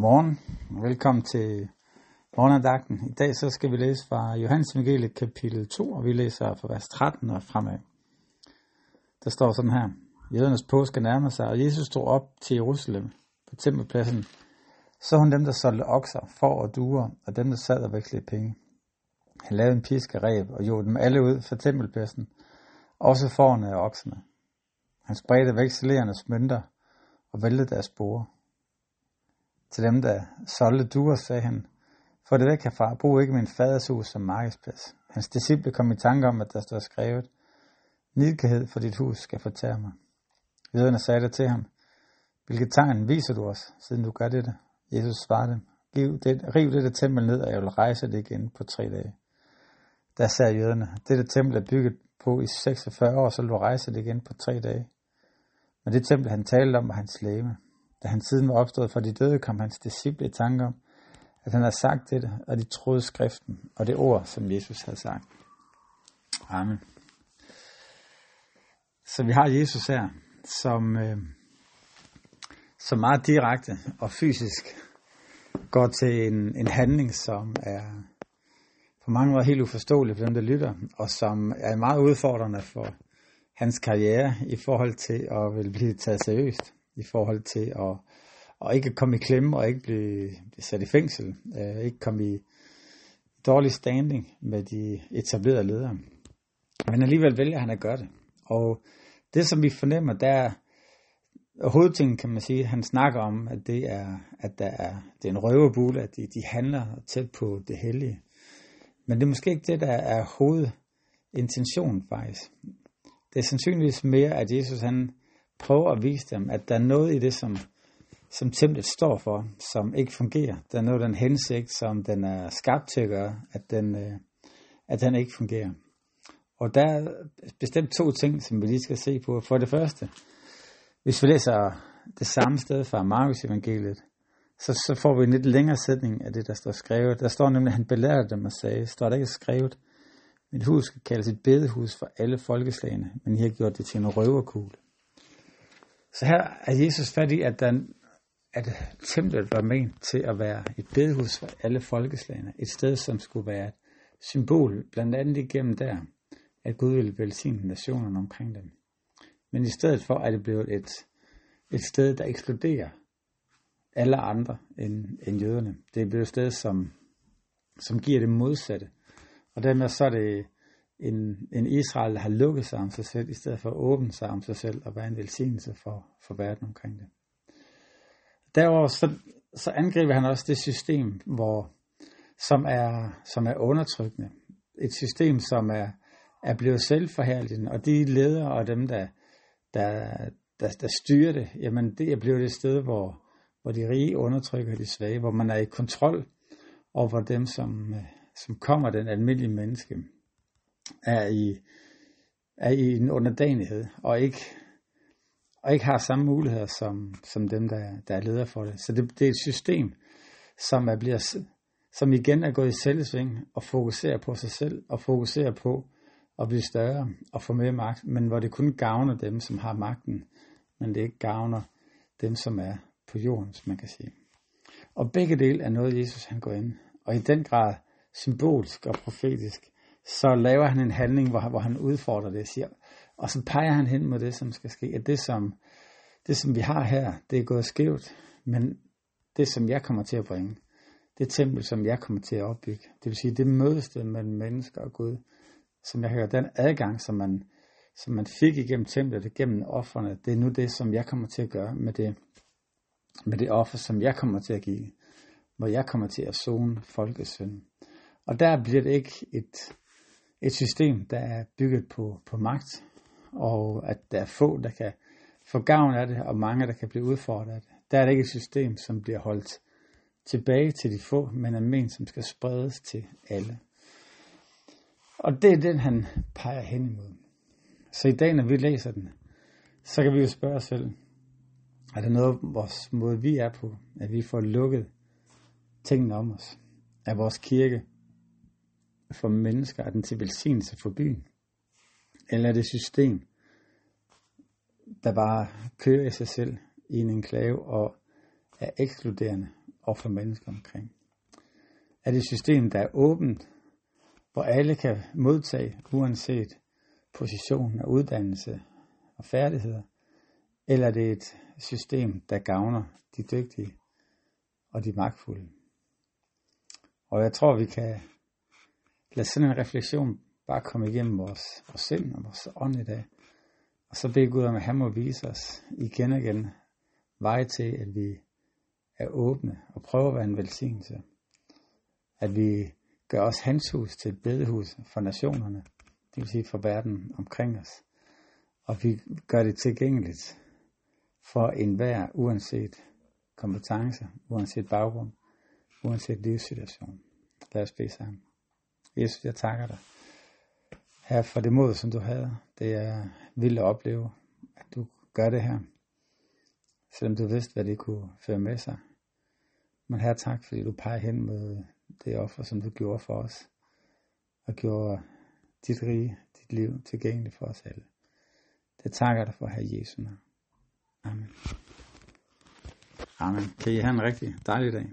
Morgen, og velkommen til morgenandagten. I dag så skal vi læse fra Johannes Evangeliet kapitel 2, og vi læser fra vers 13 og fremad. Der står sådan her. Jødernes påske nærmer sig, og Jesus stod op til Jerusalem på tempelpladsen. Så hun dem, der solgte okser, får og duer, og dem, der sad og vekslede penge. Han lavede en piskereb og gjorde dem alle ud fra tempelpladsen, også forne og okserne. Han spredte vekselerenes mønter og væltede deres spore. Til dem, der solgte duer, sagde han, få det væk herfra, brug ikke min faders hus som markedsplads. Hans disciple kom i tanke om, at der stod skrevet, Nidkærhed for dit hus skal fortære mig. Jøderne sagde det til ham, hvilket tegn viser du os, siden du gør dette? Jesus svarede, Giv det, riv dette tempel ned, og jeg vil rejse det igen på tre dage. Der sagde jøderne, dette tempel er bygget på i 46 år, så vil du rejse det igen på tre dage. Men det tempel, han talte om, var hans læme. Da han siden var opstået fra de døde, kom hans disciple i tanke om, at han havde sagt det, og de troede skriften og det ord, som Jesus havde sagt. Amen. Så vi har Jesus her, som, øh, som meget direkte og fysisk går til en, en handling, som er på mange måder helt uforståelig for dem, der lytter, og som er meget udfordrende for hans karriere i forhold til at vil blive taget seriøst, i forhold til at, at ikke komme i klemme og ikke blive, sat i fængsel, øh, ikke komme i dårlig standing med de etablerede ledere. Men alligevel vælger han at gøre det. Og det, som vi fornemmer, der er hovedtingen, kan man sige, han snakker om, at det er, at der er, det er en røverbule, at de, de handler tæt på det hellige. Men det er måske ikke det, der er hovedintentionen faktisk. Det er sandsynligvis mere, at Jesus han prøve at vise dem, at der er noget i det, som, som templet står for, som ikke fungerer. Der er noget den hensigt, som den er skabt til at gøre, at den, øh, at den ikke fungerer. Og der er bestemt to ting, som vi lige skal se på. For det første, hvis vi læser det samme sted fra Markus evangeliet, så, så får vi en lidt længere sætning af det, der står skrevet. Der står nemlig, at han belærte dem og sagde, står der ikke skrevet, mit hus skal kaldes et bedehus for alle folkeslagene, men I har gjort det til en røverkugle. Så her er Jesus fat i, at, den, at templet var ment til at være et bedehus for alle folkeslagene. Et sted, som skulle være et symbol, blandt andet igennem der, at Gud ville velsigne nationerne omkring dem. Men i stedet for er det blevet et, et sted, der ekskluderer alle andre end, end jøderne. Det er blevet et sted, som, som giver det modsatte. Og dermed så er det en, en Israel, der har lukket sig om sig selv, i stedet for at åbne sig om sig selv og være en velsignelse for, for verden omkring det. Derover så, så angriber han også det system, hvor, som, er, som er undertrykkende. Et system, som er, er blevet selvforherligende, og de ledere og dem, der, der, der, der styrer det, jamen det er blevet et sted, hvor, hvor de rige undertrykker de svage, hvor man er i kontrol over dem, som, som kommer den almindelige menneske, er i, er i en underdanighed, og ikke, og ikke har samme muligheder som, som dem, der, der er leder for det. Så det, det er et system, som, er, bliver, som igen er gået i selvsving og fokuserer på sig selv, og fokuserer på at blive større og få mere magt, men hvor det kun gavner dem, som har magten, men det ikke gavner dem, som er på jorden, som man kan sige. Og begge dele er noget, Jesus han går ind, og i den grad symbolsk og profetisk, så laver han en handling, hvor, hvor han udfordrer det siger, og så peger han hen mod det, som skal ske. At det, som, det, som vi har her, det er gået skævt, men det, som jeg kommer til at bringe, det tempel, som jeg kommer til at opbygge, det vil sige, det mødested mellem mennesker og Gud, som jeg hører, den adgang, som man, som man fik igennem templet, gennem offerne, det er nu det, som jeg kommer til at gøre med det, med det offer, som jeg kommer til at give, hvor jeg kommer til at zone folkets synd. Og der bliver det ikke et, et system, der er bygget på, på magt, og at der er få, der kan få gavn af det, og mange, der kan blive udfordret af det. Der er det ikke et system, som bliver holdt tilbage til de få, men er ment, som skal spredes til alle. Og det er den, han peger hen imod. Så i dag, når vi læser den, så kan vi jo spørge os selv, er det noget, vores måde vi er på, at vi får lukket tingene om os? Er vores kirke for mennesker, er den til velsignelse for byen? Eller er det system, der bare kører i sig selv i en enklave og er ekskluderende og for mennesker omkring. Er det et system, der er åbent, hvor alle kan modtage, uanset position og uddannelse og færdigheder, eller er det et system, der gavner de dygtige og de magtfulde? Og jeg tror, vi kan lad sådan en refleksion bare komme igennem vores, vores sind og vores ånd i dag. Og så bede Gud om, at han må vise os igen og igen vej til, at vi er åbne og prøver at være en velsignelse. At vi gør os hans hus til et bedehus for nationerne, det vil sige for verden omkring os. Og vi gør det tilgængeligt for enhver, uanset kompetence, uanset baggrund, uanset livssituation. Lad os bede sammen. Jesus, jeg takker dig. Her for det mod, som du havde. Det er vildt at opleve, at du gør det her. Selvom du vidste, hvad det kunne føre med sig. Men her tak, fordi du peger hen mod det offer, som du gjorde for os. Og gjorde dit rige, dit liv tilgængeligt for os alle. Det takker dig for, her Jesu navn. Amen. Amen. Kan I have en rigtig dejlig dag.